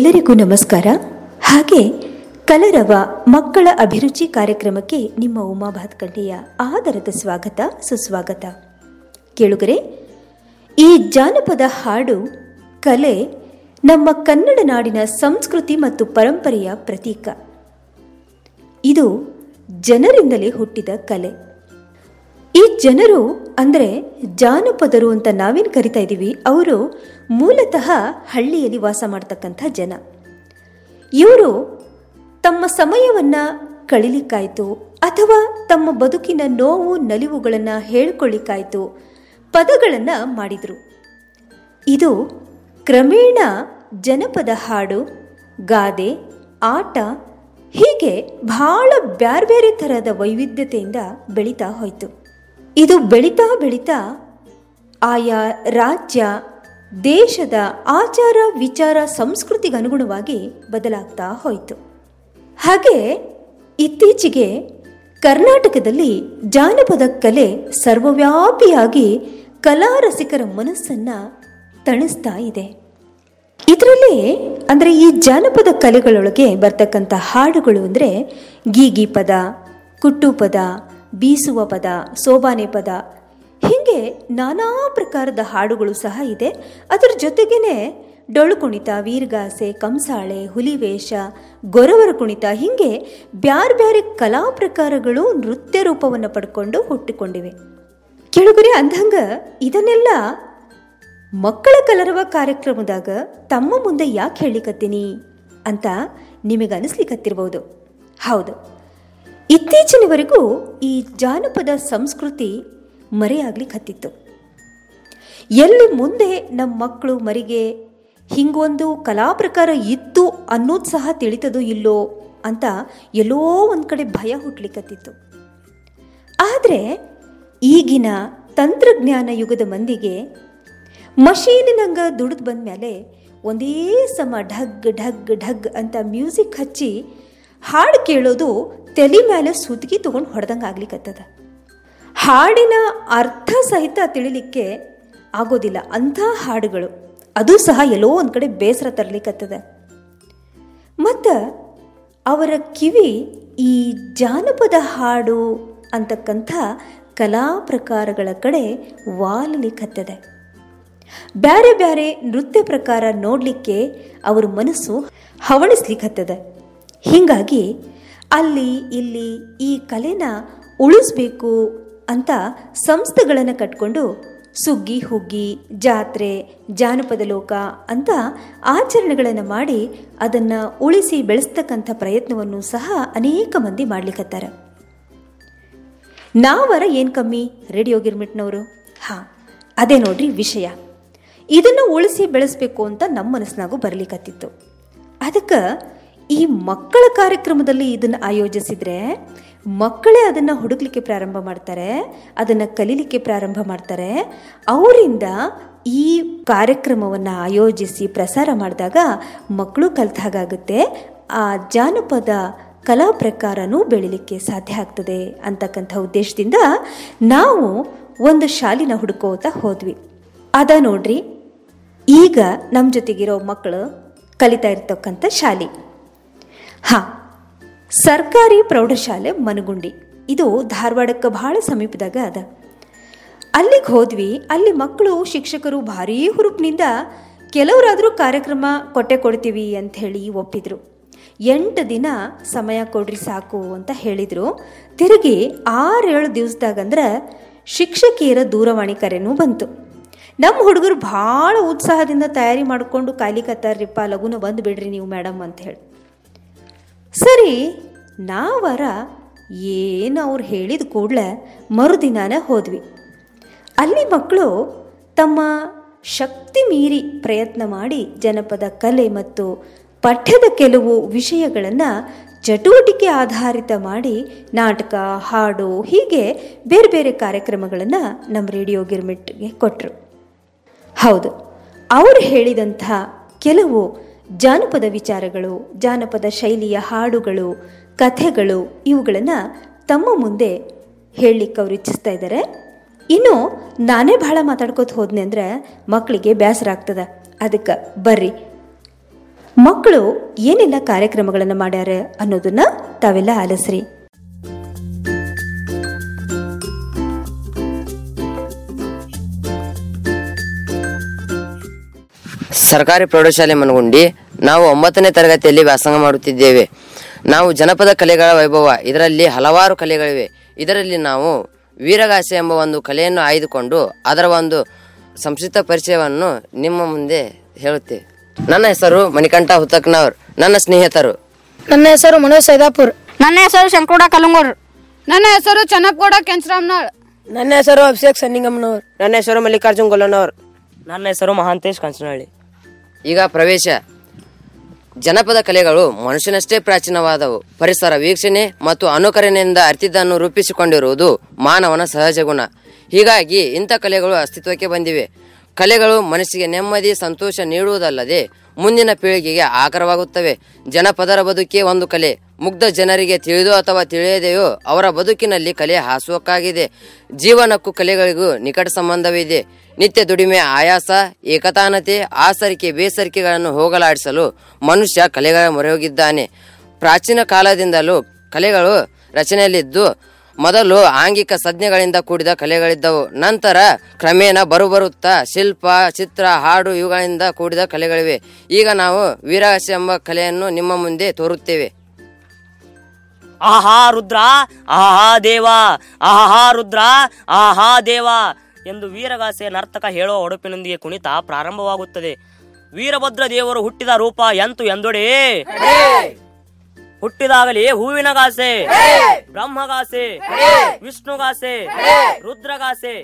ಎಲ್ಲರಿಗೂ ನಮಸ್ಕಾರ. ಹಾಗೆ ಕಲರವ ಮಕ್ಕಳ ಅಭಿರುಚಿ ಕಾರ್ಯಕ್ರಮಕ್ಕೆ ನಿಮ್ಮ ಉಮಾ ಭಾತ್ಕಂಡೆಯ ಆದರದ ಸ್ವಾಗತ, ಸುಸ್ವಾಗತ. ಕೇಳುಗರೆ, ಈ ಜಾನಪದ ಹಾಡು ಕಲೆ ನಮ್ಮ ಕನ್ನಡ ನಾಡಿನ ಸಂಸ್ಕೃತಿ ಮತ್ತು ಪರಂಪರೆಯ ಪ್ರತೀಕ. ಇದು ಜನರಿಂದಲೇ ಹುಟ್ಟಿದ ಕಲೆ. ಈ ಜನರು ಅಂದರೆ ಜಾನಪದರು ಅಂತ ನಾವೇನು ಕರಿತಾ ಇದ್ದೀವಿ ಅವರು ಮೂಲತಃ ಹಳ್ಳಿಯಲ್ಲಿ ವಾಸ ಮಾಡ್ತಕ್ಕಂಥ ಜನ. ಇವರು ತಮ್ಮ ಸಮಯವನ್ನು ಕಳಿಲಿಕ್ಕಾಯಿತು ಅಥವಾ ತಮ್ಮ ಬದುಕಿನ ನೋವು, ನಲಿವುಗಳನ್ನು ಹೇಳ್ಕೊಳ್ಳಿಕ್ಕಾಯ್ತು ಪದಗಳನ್ನು ಮಾಡಿದರು. ಇದು ಕ್ರಮೇಣ ಜನಪದ ಹಾಡು, ಗಾದೆ, ಆಟ ಹೀಗೆ ಬಹಳ ಬ್ಯಾರ್ಬೇರೆ ಥರದ ವೈವಿಧ್ಯತೆಯಿಂದ ಬೆಳೀತಾ ಹೋಯಿತು. ಇದು ಬೆಳೀತಾ ಬೆಳೀತಾ ಆಯಾ ರಾಜ್ಯ, ದೇಶದ ಆಚಾರ ವಿಚಾರ ಸಂಸ್ಕೃತಿಗೆ ಅನುಗುಣವಾಗಿ ಬದಲಾಗ್ತಾ ಹೋಯಿತು. ಹಾಗೆ ಇತ್ತೀಚೆಗೆ ಕರ್ನಾಟಕದಲ್ಲಿ ಜಾನಪದ ಕಲೆ ಸರ್ವವ್ಯಾಪಿಯಾಗಿ ಕಲಾ ರಸಿಕರ ಮನಸ್ಸನ್ನ ತಣಿಸ್ತಾ ಇದೆ. ಇದರಲ್ಲಿ ಅಂದರೆ ಈ ಜಾನಪದ ಕಲೆಗಳೊಳಗೆ ಬರ್ತಕ್ಕಂಥ ಹಾಡುಗಳು ಅಂದರೆ ಗೀಗಿ ಪದ ಕುಟ್ಟು ಪದ ಬೀಸುವ ಪದ, ಸೋಬಾನೆ ಪದ. ಹೀಗೆ ನಾನಾ ಪ್ರಕಾರದ ಹಾಡುಗಳು ಸಹ ಇದೆ. ಅದರ ಜೊತೆಗೇನೆ ಡೊಳ್ಳು ಕುಣಿತ, ವೀರ್ಗಾಸೆ, ಕಂಸಾಳೆ, ಹುಲಿವೇಷ, ಗೊರವರ ಕುಣಿತ, ಹೀಗೆ ಬ್ಯಾರೆ ಬ್ಯಾರೆ ಕಲಾ ಪ್ರಕಾರಗಳು ನೃತ್ಯ ರೂಪವನ್ನು ಪಡ್ಕೊಂಡು ಹುಟ್ಟಿಕೊಂಡಿವೆ. ಕೆಳಗುರಿ ಅಂದಂಗ ಇದನ್ನೆಲ್ಲ ಮಕ್ಕಳ ಕಲರವ ಕಾರ್ಯಕ್ರಮದಾಗ ತಮ್ಮ ಮುಂದೆ ಯಾಕೆ ಹೇಳಿಕತ್ತೀನಿ ಅಂತ ನಿಮಗೆ ಅನಿಸ್ಲಿಕ್ಕತ್ತಿರ್ಬೋದು ಹೌದು. ಇತ್ತೀಚಿನವರೆಗೂ ಈ ಜಾನಪದ ಸಂಸ್ಕೃತಿ ಮರೆಯಾಗ್ಲಿಕ್ಕತ್ತಿತ್ತು ಎಲ್ಲಿ ಮುಂದೆ ನಮ್ಮ ಮಕ್ಕಳು ಮರಿಗೆ ಹಿಂಗೊಂದು ಕಲಾ ಪ್ರಕಾರ ಇತ್ತು ಅನ್ನೋದು ಸಹ ತಿಳಿತದೋ ಇಲ್ಲೋ ಅಂತ ಎಲ್ಲೋ ಒಂದು ಕಡೆ ಭಯ ಹುಟ್ಲಿಕ್ಕತ್ತಿತ್ತು ಆದರೆ ಈಗಿನ ತಂತ್ರಜ್ಞಾನ ಯುಗದ ಮಂದಿಗೆ ಮಷೀನಿನಂಗ ದುಡಿದು ಬಂದ ಮೇಲೆ ಒಂದೇ ಸಮ ಢಗ್ ಢಗ್ ಢಗ್ ಅಂತ ಮ್ಯೂಸಿಕ್ ಹಚ್ಚಿ ಹಾಡು ಕೇಳೋದು ತಲೆ ಮ್ಯಾಲೆ ಸುದ್ಗಿ ತಗೊಂಡು ಹೊಡೆದಂಗೆ ಆಗ್ಲಿಕ್ಕತ್ತದ ಹಾಡಿನ ಅರ್ಥ ಸಹಿತ ತಿಳಿಲಿಕ್ಕೆ ಆಗೋದಿಲ್ಲ ಅಂಥ ಹಾಡುಗಳು. ಅದು ಸಹ ಎಲ್ಲೋ ಒಂದು ಕಡೆ ಬೇಸರ ತರಲಿಕ್ಕತ್ತದ ಮತ್ತು ಅವರ ಕಿವಿ ಈ ಜಾನಪದ ಹಾಡು ಅಂತಕ್ಕಂಥ ಕಲಾ ಪ್ರಕಾರಗಳ ಕಡೆ ವಾಲಲಿಕ್ಕತ್ತದೆ ಬ್ಯಾರೆ ಬ್ಯಾರೆ ನೃತ್ಯ ಪ್ರಕಾರ ನೋಡಲಿಕ್ಕೆ ಅವರ ಮನಸ್ಸು ಹವಣಿಸ್ಲಿಕ್ಕತ್ತದ ಹೀಗಾಗಿ ಅಲ್ಲಿ ಇಲ್ಲಿ ಈ ಕಲೆನ ಉಳಿಸ್ಬೇಕು ಅಂತ ಸಂಸ್ಥೆಗಳನ್ನು ಕಟ್ಕೊಂಡು ಸುಗ್ಗಿ, ಹುಗ್ಗಿ, ಜಾತ್ರೆ, ಜಾನಪದ ಲೋಕ ಅಂತ ಆಚರಣೆಗಳನ್ನು ಮಾಡಿ ಅದನ್ನು ಉಳಿಸಿ ಬೆಳೆಸ್ತಕ್ಕಂಥ ಪ್ರಯತ್ನವನ್ನು ಸಹ ಅನೇಕ ಮಂದಿ ಮಾಡ್ಲಿಕ್ಕತ್ತಾರ ನಾವರ ಏನು ಕಮ್ಮಿ? ರೇಡಿಯೋ ಗಿರ್ಮಿಟ್ನವರು ಹಾಂ, ಅದೇ ನೋಡ್ರಿ ವಿಷಯ. ಇದನ್ನು ಉಳಿಸಿ ಬೆಳೆಸಬೇಕು ಅಂತ ನಮ್ಮ ಮನಸ್ಸಿನಾಗೂ ಬರಲಿಕ್ಕತ್ತಿತ್ತು ಅದಕ್ಕೆ ಈ ಮಕ್ಕಳ ಕಾರ್ಯಕ್ರಮದಲ್ಲಿ ಇದನ್ನು ಆಯೋಜಿಸಿದ್ರೆ ಮಕ್ಕಳೇ ಅದನ್ನು ಹುಡುಕ್ಲಿಕ್ಕೆ ಪ್ರಾರಂಭ ಮಾಡ್ತಾರೆ, ಅದನ್ನು ಕಲೀಲಿಕ್ಕೆ ಪ್ರಾರಂಭ ಮಾಡ್ತಾರೆ. ಅವರಿಂದ ಈ ಕಾರ್ಯಕ್ರಮವನ್ನು ಆಯೋಜಿಸಿ ಪ್ರಸಾರ ಮಾಡಿದಾಗ ಮಕ್ಕಳು ಕಲಿತಾಗುತ್ತೆ ಆ ಜಾನಪದ ಕಲಾ ಪ್ರಕಾರನೂ ಬೆಳಿಲಿಕ್ಕೆ ಸಾಧ್ಯ ಆಗ್ತದೆ ಅಂತಕ್ಕಂಥ ಉದ್ದೇಶದಿಂದ ನಾವು ಒಂದು ಶಾಲಿನ ಹುಡುಕೋತಾ ಹೋದ್ವಿ. ಅದ ನೋಡ್ರಿ, ಈಗ ನಮ್ಮ ಜೊತೆಗಿರೋ ಮಕ್ಕಳು ಕಲಿತಾ ಇರ್ತಕ್ಕಂಥ ಶಾಲೆ. ಹಾಂ, ಸರ್ಕಾರಿ ಪ್ರೌಢಶಾಲೆ ಮನಗುಂಡಿ. ಇದು ಧಾರವಾಡಕ್ಕೆ ಬಹಳ ಸಮೀಪದಾಗ ಅದ. ಅಲ್ಲಿಗೆ ಹೋದ್ವಿ, ಅಲ್ಲಿ ಮಕ್ಕಳು, ಶಿಕ್ಷಕರು ಭಾರೀ ಹುರುಪಿನಿಂದ ಕೆಲವರಾದರೂ ಕಾರ್ಯಕ್ರಮ ಕೊಟ್ಟೆ ಕೊಡ್ತೀವಿ ಅಂತ ಹೇಳಿ ಒಪ್ಪಿದ್ರು. ಎಂಟು ದಿನ ಸಮಯ ಕೊಡ್ರಿ ಸಾಕು ಅಂತ ಹೇಳಿದರು. ತಿರುಗಿ ಆರೇಳು ದಿವಸದಾಗಂದ್ರೆ ಶಿಕ್ಷಕಿಯರ ದೂರವಾಣಿ ಕರೆನೂ ಬಂತು. ನಮ್ಮ ಹುಡುಗರು ಭಾಳ ಉತ್ಸಾಹದಿಂದ ತಯಾರಿ ಮಾಡಿಕೊಂಡು ಕಾಯ್ಲಿಕತ್ತಾರ್ರಿಪ್ಪ ಲಗುನ ಬಂದು ಬಿಡ್ರಿ ನೀವು ಮೇಡಮ್ ಅಂತ ಹೇಳಿ. ಸರಿ, ನಾವರ ಏನು ಅವ್ರು ಹೇಳಿದ ಕೂಡಲೇ ಮರುದಿನಾನೇ ಹೋದ್ವಿ. ಅಲ್ಲಿ ಮಕ್ಕಳು ತಮ್ಮ ಶಕ್ತಿ ಮೀರಿ ಪ್ರಯತ್ನ ಮಾಡಿ ಜನಪದ ಕಲೆ ಮತ್ತು ಪಠ್ಯದ ಕೆಲವು ವಿಷಯಗಳನ್ನು ಚಟುವಟಿಕೆ ಆಧಾರಿತ ಮಾಡಿ ನಾಟಕ, ಹಾಡು, ಹೀಗೆ ಬೇರೆ ಬೇರೆ ಕಾರ್ಯಕ್ರಮಗಳನ್ನು ನಮ್ಮ ರೇಡಿಯೋ ಗಿರ್ಮಿಟ್ಗೆ ಕೊಟ್ಟರು ಹೌದು, ಅವರು ಹೇಳಿದಂಥ ಕೆಲವು ಜಾನಪದ ವಿಚಾರಗಳು, ಜಾನಪದ ಶೈಲಿಯ ಹಾಡುಗಳು, ಕಥೆಗಳು ಇವುಗಳನ್ನು ತಮ್ಮ ಮುಂದೆ ಹೇಳಲಿಕ್ಕೆ ಅವರು ಇಚ್ಛಿಸ್ತಾ ಇದ್ದಾರೆ ಇನ್ನು ನಾನೇ ಬಹಳ ಮಾತಾಡ್ಕೋತ ಹೋದ್ನೆ ಅಂದರೆ ಮಕ್ಕಳಿಗೆ ಬೇಸರ ಆಗ್ತದೆ. ಅದಕ್ಕೆ ಬರ್ರಿ. ಮಕ್ಕಳು ಏನೆಲ್ಲ ಕಾರ್ಯಕ್ರಮಗಳನ್ನು ಮಾಡ್ಯಾರ ಅನ್ನೋದನ್ನ ತಾವೆಲ್ಲ ಆಲಿಸ್ರಿ. ಸರ್ಕಾರಿ ಪ್ರೌಢಶಾಲೆ ಮನಗುಂಡಿ ನಾವು ಒಂಬತ್ತನೇ ತರಗತಿಯಲ್ಲಿ ವ್ಯಾಸಂಗ ಮಾಡುತ್ತಿದ್ದೇವೆ. ನಾವು ಜನಪದ ಕಲೆಗಳ ವೈಭವ ಇದರಲ್ಲಿ ಹಲವಾರು ಕಲೆಗಳಿವೆ. ಇದರಲ್ಲಿ ನಾವು ವೀರಗಾಸೆ ಎಂಬ ಒಂದು ಕಲೆಯನ್ನು ಆಯ್ದುಕೊಂಡು ಅದರ ಒಂದು ಸಂಕ್ಷಿಪ್ತ ಪರಿಚಯವನ್ನು ನಿಮ್ಮ ಮುಂದೆ ಹೇಳುತ್ತೇವೆ. ನನ್ನ ಹೆಸರು ಮಣಿಕಂಠ ಹುತಕ್ನವರ್. ನನ್ನ ಸ್ನೇಹಿತರು. ನನ್ನ ಹೆಸರು ಮನೋಜ್ ಸೈದಾಪುರ್. ನನ್ನ ಹೆಸರು ಶಂಕೋಡ ಕಲಂಗೂರ್ ನನ್ನ ಹೆಸರು ಚನ್ನಪ್ಪಗೌಡ ಕೆಂಚರಾಮ್ನಾಳ್ ನನ್ನ ಹೆಸರು ಅಭಿಷೇಕ್ ಸನ್ನಿಂಗಮ್ಮನವರು. ನನ್ನ ಹೆಸರು ಮಲ್ಲಿಕಾರ್ಜುನ್ ಗೊಲ್ಲನವರ್. ನನ್ನ ಹೆಸರು ಮಹಾಂತೇಶ್ ಕಂಚನಹಳ್ಳಿ. ಈಗ ಪ್ರವೇಶ. ಜನಪದ ಕಲೆಗಳು ಮನುಷ್ಯನಷ್ಟೇ ಪ್ರಾಚೀನವಾದವು. ಪರಿಸರ ವೀಕ್ಷಣೆ ಮತ್ತು ಅನುಕರಣೆಯಿಂದ ಅರ್ಥಿದ್ದನ್ನು ರೂಪಿಸಿಕೊಂಡಿರುವುದು ಮಾನವನ ಸಹಜ ಗುಣ. ಹೀಗಾಗಿ ಇಂಥ ಕಲೆಗಳು ಅಸ್ತಿತ್ವಕ್ಕೆ ಬಂದಿವೆ. ಕಲೆಗಳು ಮನಸ್ಸಿಗೆ ನೆಮ್ಮದಿ, ಸಂತೋಷ ನೀಡುವುದಲ್ಲದೆ ಮುಂದಿನ ಪೀಳಿಗೆಗೆ ಆಕರವಾಗುತ್ತವೆ. ಜನಪದರ ಬದುಕೇ ಒಂದು ಕಲೆ. ಮುಗ್ಧ ಜನರಿಗೆ ತಿಳಿದೋ ಅಥವಾ ತಿಳಿಯದೆಯೋ ಅವರ ಬದುಕಿನಲ್ಲಿ ಕಲೆ ಹಾಸುವಕ್ಕಾಗಿದೆ. ಜೀವನಕ್ಕೂ ಕಲೆಗಳಿಗೂ ನಿಕಟ ಸಂಬಂಧವಿದೆ. ನಿತ್ಯ ದುಡಿಮೆ, ಆಯಾಸ, ಏಕತಾನತೆ, ಆಸರಿಕೆ, ಬೇಸರಿಕೆಗಳನ್ನು ಹೋಗಲಾಡಿಸಲು ಮನುಷ್ಯ ಕಲೆಗಳ ಮೊರೆ ಹೋಗಿದ್ದಾನೆ ಪ್ರಾಚೀನ ಕಾಲದಿಂದಲೂ ಕಲೆಗಳು ರಚನೆಯಲ್ಲಿದ್ದು, ಮೊದಲು ಆಂಗಿಕ ಸಜ್ಞೆಗಳಿಂದ ಕೂಡಿದ ಕಲೆಗಳಿದ್ದವು. ನಂತರ ಕ್ರಮೇಣ ಬರುಬರುತ್ತಾ ಶಿಲ್ಪ, ಚಿತ್ರ, ಹಾಡು ಇವುಗಳಿಂದ ಕೂಡಿದ ಕಲೆಗಳಿವೆ. ಈಗ ನಾವು ವೀರಾಸೆ ಎಂಬ ಕಲೆಯನ್ನು ನಿಮ್ಮ ಮುಂದೆ ತೋರುತ್ತೇವೆ. ಆಹಾ ರುದ್ರ ಆಹಾ ದೇವ ಆಹಾ ರುದ್ರ ಆಹಾ ದೇವ ಎಂದು ವೀರಗಾಸೆ ನರ್ತಕ ಹೇಳುವ ಒಡಪಿನೊಂದಿಗೆ ಕುಣಿತ ಪ್ರಾರಂಭವಾಗುತ್ತದೆ. ವೀರಭದ್ರ ದೇವರು ಹುಟ್ಟಿದ ರೂಪ ಎಂತು ಎಂದೊಡೆ? ಹುಟ್ಟಿದಾಗಲೇ ಹೂವಿನಗಾಸೆ ಬ್ರಹ್ಮಗಾಸೆ ವಿಷ್ಣುಗಾಸೆ ರುದ್ರಗಾಸೆ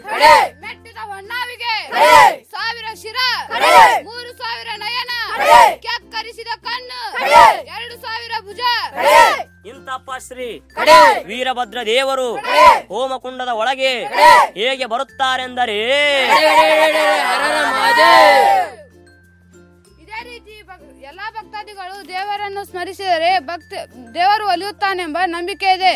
ಮೆಟ್ಟಿದ ಹೊನ್ನಾವಿಗೆ ಸಾವಿರ ಶಿರ ಮೂರು ಸಾವಿರ ನಯನ ಕೆಕ್ಕರಿಸಿದ ಕಣ್ಣು ಎರಡು ಸಾವಿರ ಭುಜ ಇಂತಪ್ಪ ಶ್ರೀ ವೀರಭದ್ರ ದೇವರು ಹೋಮಕುಂಡದ ಒಳಗೆ ಹೇಗೆ ಬರುತ್ತಾರೆಂದರೆ ಇದೇ ರೀತಿ ಎಲ್ಲಾ ಭಕ್ತಾದಿಗಳು ದೇವರನ್ನು ಸ್ಮರಿಸಿದರೆ ಭಕ್ತ ದೇವರು ಒಲಿಯುತ್ತಾನೆಂಬ ನಂಬಿಕೆ ಇದೆ